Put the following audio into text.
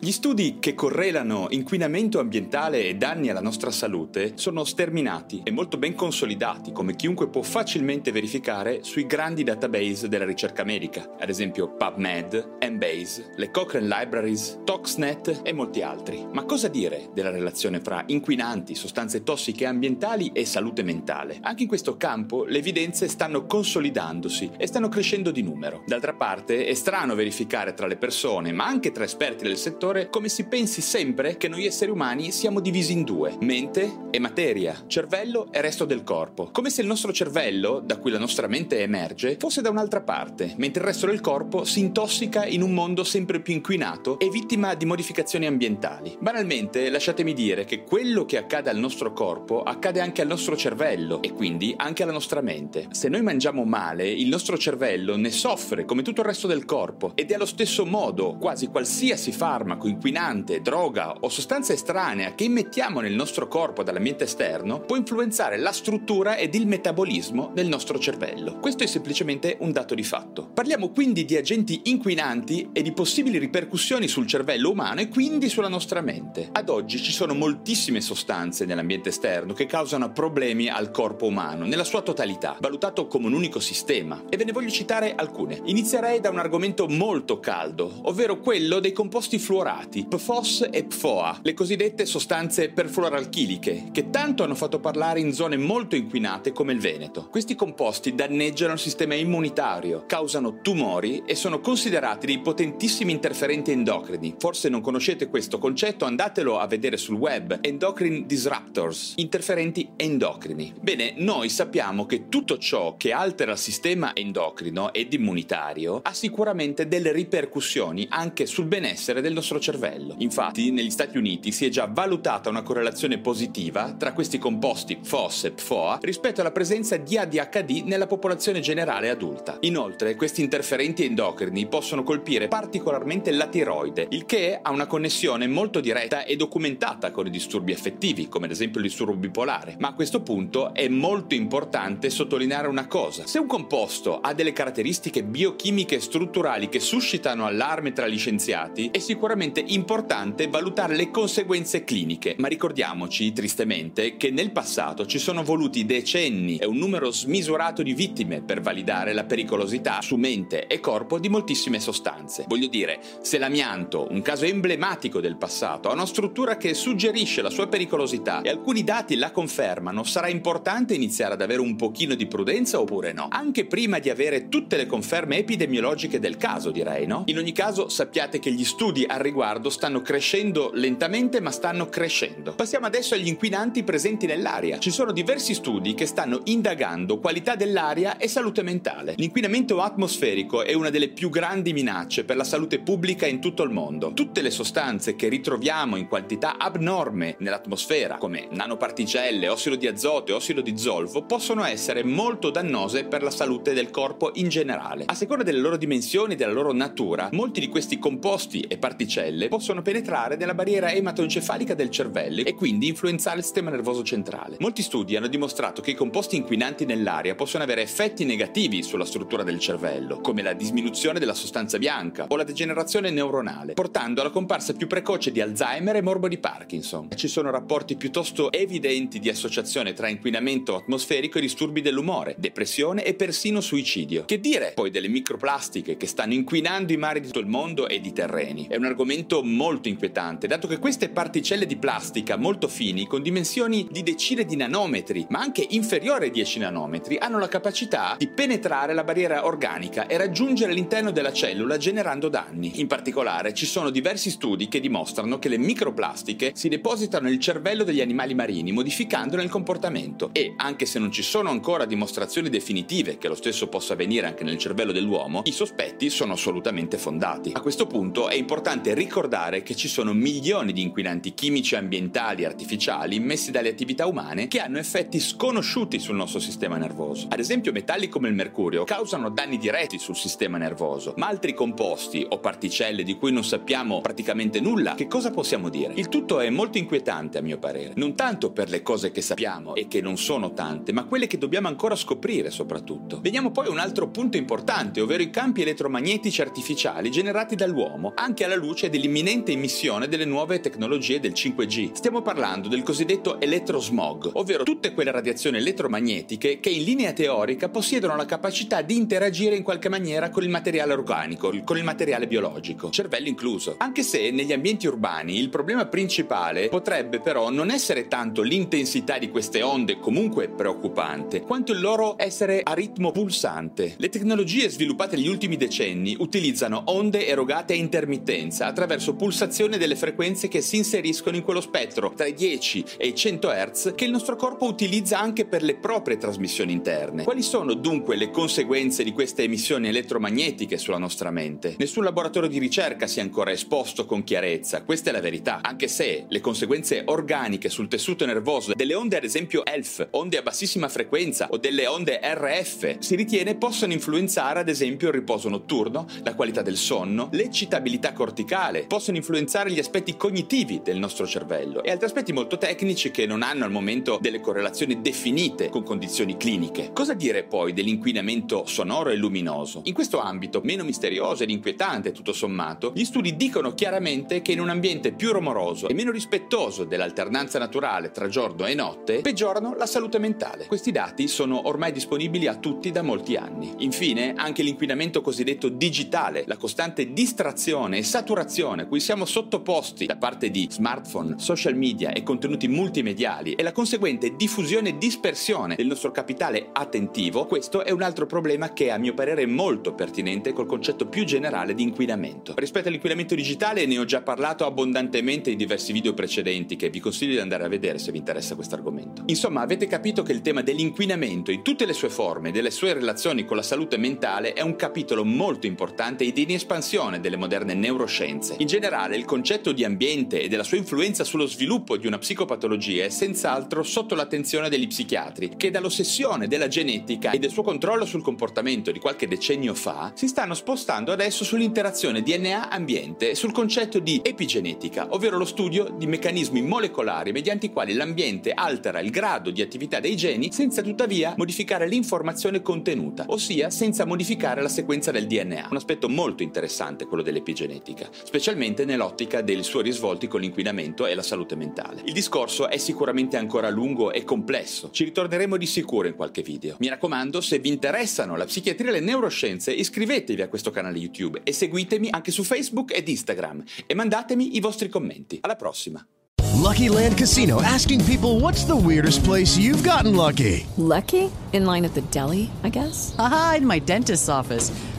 Gli studi che correlano inquinamento ambientale e danni alla nostra salute sono sterminati e molto ben consolidati, come chiunque può facilmente verificare sui grandi database della ricerca medica, ad esempio PubMed, Embase, le Cochrane Libraries, Toxnet e molti altri. Ma cosa dire della relazione fra inquinanti, sostanze tossiche ambientali e salute mentale? Anche in questo campo le evidenze stanno consolidandosi e stanno crescendo di numero. D'altra parte è strano verificare tra le persone, ma anche tra esperti del settore, come si pensi sempre che noi esseri umani siamo divisi in due, mente e materia, cervello e resto del corpo. Come se il nostro cervello, da cui la nostra mente emerge, fosse da un'altra parte, mentre il resto del corpo si intossica in un mondo sempre più inquinato e vittima di modificazioni ambientali. Banalmente, lasciatemi dire che quello che accade al nostro corpo accade anche al nostro cervello e quindi anche alla nostra mente. Se noi mangiamo male, il nostro cervello ne soffre come tutto il resto del corpo ed è allo stesso modo quasi qualsiasi farmaco inquinante, droga o sostanza estranea che immettiamo nel nostro corpo dall'ambiente esterno può influenzare la struttura ed il metabolismo del nostro cervello. Questo è semplicemente un dato di fatto. Parliamo quindi di agenti inquinanti e di possibili ripercussioni sul cervello umano e quindi sulla nostra mente. Ad oggi ci sono moltissime sostanze nell'ambiente esterno che causano problemi al corpo umano, nella sua totalità, valutato come un unico sistema. E ve ne voglio citare alcune. Inizierei da un argomento molto caldo, ovvero quello dei composti fluorati PFOS e PFOA, le cosiddette sostanze perfluoralchiliche, che tanto hanno fatto parlare in zone molto inquinate come il Veneto. Questi composti danneggiano il sistema immunitario, causano tumori e sono considerati dei potentissimi interferenti endocrini. Forse non conoscete questo concetto, andatelo a vedere sul web. Endocrine disruptors, interferenti endocrini. Bene, noi sappiamo che tutto ciò che altera il sistema endocrino ed immunitario ha sicuramente delle ripercussioni anche sul benessere del nostro cervello. Infatti, negli Stati Uniti si è già valutata una correlazione positiva tra questi composti FOS e PFOA rispetto alla presenza di ADHD nella popolazione generale adulta. Inoltre, questi interferenti endocrini possono colpire particolarmente la tiroide, il che ha una connessione molto diretta e documentata con i disturbi affettivi, come ad esempio il disturbo bipolare. Ma a questo punto è molto importante sottolineare una cosa. Se un composto ha delle caratteristiche biochimiche e strutturali che suscitano allarme tra gli scienziati, è sicuramente importante valutare le conseguenze cliniche, ma ricordiamoci tristemente che nel passato ci sono voluti decenni e un numero smisurato di vittime per validare la pericolosità su mente e corpo di moltissime sostanze. Voglio dire, se l'amianto, un caso emblematico del passato, ha una struttura che suggerisce la sua pericolosità e alcuni dati la confermano, sarà importante iniziare ad avere un pochino di prudenza oppure no? Anche prima di avere tutte le conferme epidemiologiche del caso, direi, no? In ogni caso sappiate che gli studi al riguardo stanno crescendo lentamente ma stanno crescendo. Passiamo adesso agli inquinanti presenti nell'aria. Ci sono diversi studi che stanno indagando qualità dell'aria e salute mentale. L'inquinamento atmosferico è una delle più grandi minacce per la salute pubblica in tutto il mondo. Tutte le sostanze che ritroviamo in quantità abnorme nell'atmosfera, come nanoparticelle, ossido di azoto e ossido di zolfo, possono essere molto dannose per la salute del corpo in generale. A seconda delle loro dimensioni e della loro natura, molti di questi composti e particelle possono penetrare nella barriera ematoencefalica del cervello e quindi influenzare il sistema nervoso centrale. Molti studi hanno dimostrato che i composti inquinanti nell'aria possono avere effetti negativi sulla struttura del cervello, come la diminuzione della sostanza bianca o la degenerazione neuronale, portando alla comparsa più precoce di Alzheimer e morbo di Parkinson. Ci sono rapporti piuttosto evidenti di associazione tra inquinamento atmosferico e disturbi dell'umore, depressione e persino suicidio. Che dire poi delle microplastiche che stanno inquinando i mari di tutto il mondo ed i terreni? È un argomento molto inquietante, dato che queste particelle di plastica molto fini, con dimensioni di decine di nanometri, ma anche inferiori ai 10 nanometri, hanno la capacità di penetrare la barriera organica e raggiungere l'interno della cellula generando danni. In particolare, ci sono diversi studi che dimostrano che le microplastiche si depositano nel cervello degli animali marini, modificandone il comportamento. E, anche se non ci sono ancora dimostrazioni definitive che lo stesso possa avvenire anche nel cervello dell'uomo, i sospetti sono assolutamente fondati. A questo punto è importante ricordare che ci sono milioni di inquinanti chimici, ambientali e artificiali immessi dalle attività umane che hanno effetti sconosciuti sul nostro sistema nervoso. Ad esempio, metalli come il mercurio causano danni diretti sul sistema nervoso, ma altri composti o particelle di cui non sappiamo praticamente nulla, che cosa possiamo dire? Il tutto è molto inquietante a mio parere, non tanto per le cose che sappiamo e che non sono tante, ma quelle che dobbiamo ancora scoprire soprattutto. Veniamo poi un altro punto importante, ovvero i campi elettromagnetici artificiali generati dall'uomo, anche alla luce dell'imminente emissione delle nuove tecnologie del 5G. Stiamo parlando del cosiddetto elettrosmog, ovvero tutte quelle radiazioni elettromagnetiche che in linea teorica possiedono la capacità di interagire in qualche maniera con il materiale organico, con il materiale biologico, cervello incluso. Anche se negli ambienti urbani il problema principale potrebbe però non essere tanto l'intensità di queste onde comunque preoccupante, quanto il loro essere a ritmo pulsante. Le tecnologie sviluppate negli ultimi decenni utilizzano onde erogate a intermittenza attraverso pulsazione delle frequenze che si inseriscono in quello spettro tra i 10 e i 100 Hz che il nostro corpo utilizza anche per le proprie trasmissioni interne. Quali sono dunque le conseguenze di queste emissioni elettromagnetiche sulla nostra mente? Nessun laboratorio di ricerca si è ancora esposto con chiarezza, questa è la verità, anche se le conseguenze organiche sul tessuto nervoso delle onde ad esempio ELF, onde a bassissima frequenza o delle onde RF si ritiene possano influenzare ad esempio il riposo notturno, la qualità del sonno, l'eccitabilità corticale, possono influenzare gli aspetti cognitivi del nostro cervello e altri aspetti molto tecnici che non hanno al momento delle correlazioni definite con condizioni cliniche. Cosa dire poi dell'inquinamento sonoro e luminoso? In questo ambito, meno misterioso ed inquietante tutto sommato, gli studi dicono chiaramente che in un ambiente più rumoroso e meno rispettoso dell'alternanza naturale tra giorno e notte peggiorano la salute mentale. Questi dati sono ormai disponibili a tutti da molti anni. Infine, anche l'inquinamento cosiddetto digitale, la costante distrazione e saturazione a cui siamo sottoposti da parte di smartphone, social media e contenuti multimediali e la conseguente diffusione e dispersione del nostro capitale attentivo, questo è un altro problema che a mio parere è molto pertinente col concetto più generale di inquinamento. Rispetto all'inquinamento digitale ne ho già parlato abbondantemente in diversi video precedenti che vi consiglio di andare a vedere se vi interessa questo argomento. Insomma, avete capito che il tema dell'inquinamento in tutte le sue forme delle sue relazioni con la salute mentale è un capitolo molto importante ed in espansione delle moderne neuroscienze. In generale, il concetto di ambiente e della sua influenza sullo sviluppo di una psicopatologia è senz'altro sotto l'attenzione degli psichiatri, che dall'ossessione della genetica e del suo controllo sul comportamento di qualche decennio fa si stanno spostando adesso sull'interazione DNA-ambiente e sul concetto di epigenetica, ovvero lo studio di meccanismi molecolari mediante i quali l'ambiente altera il grado di attività dei geni senza tuttavia modificare l'informazione contenuta, ossia senza modificare la sequenza del DNA. Un aspetto molto interessante quello dell'epigenetica, specialmente nell'ottica dei suoi risvolti con l'inquinamento e la salute mentale. Il discorso è sicuramente ancora lungo e complesso, ci ritorneremo di sicuro in qualche video. Mi raccomando, se vi interessano la psichiatria e le neuroscienze, iscrivetevi a questo canale YouTube e seguitemi anche su Facebook ed Instagram e mandatemi i vostri commenti. Alla prossima! Lucky Land Casino asking people what's the weirdest place you've gotten lucky? Lucky? In line at the deli, I guess? Aha, in my dentist's office.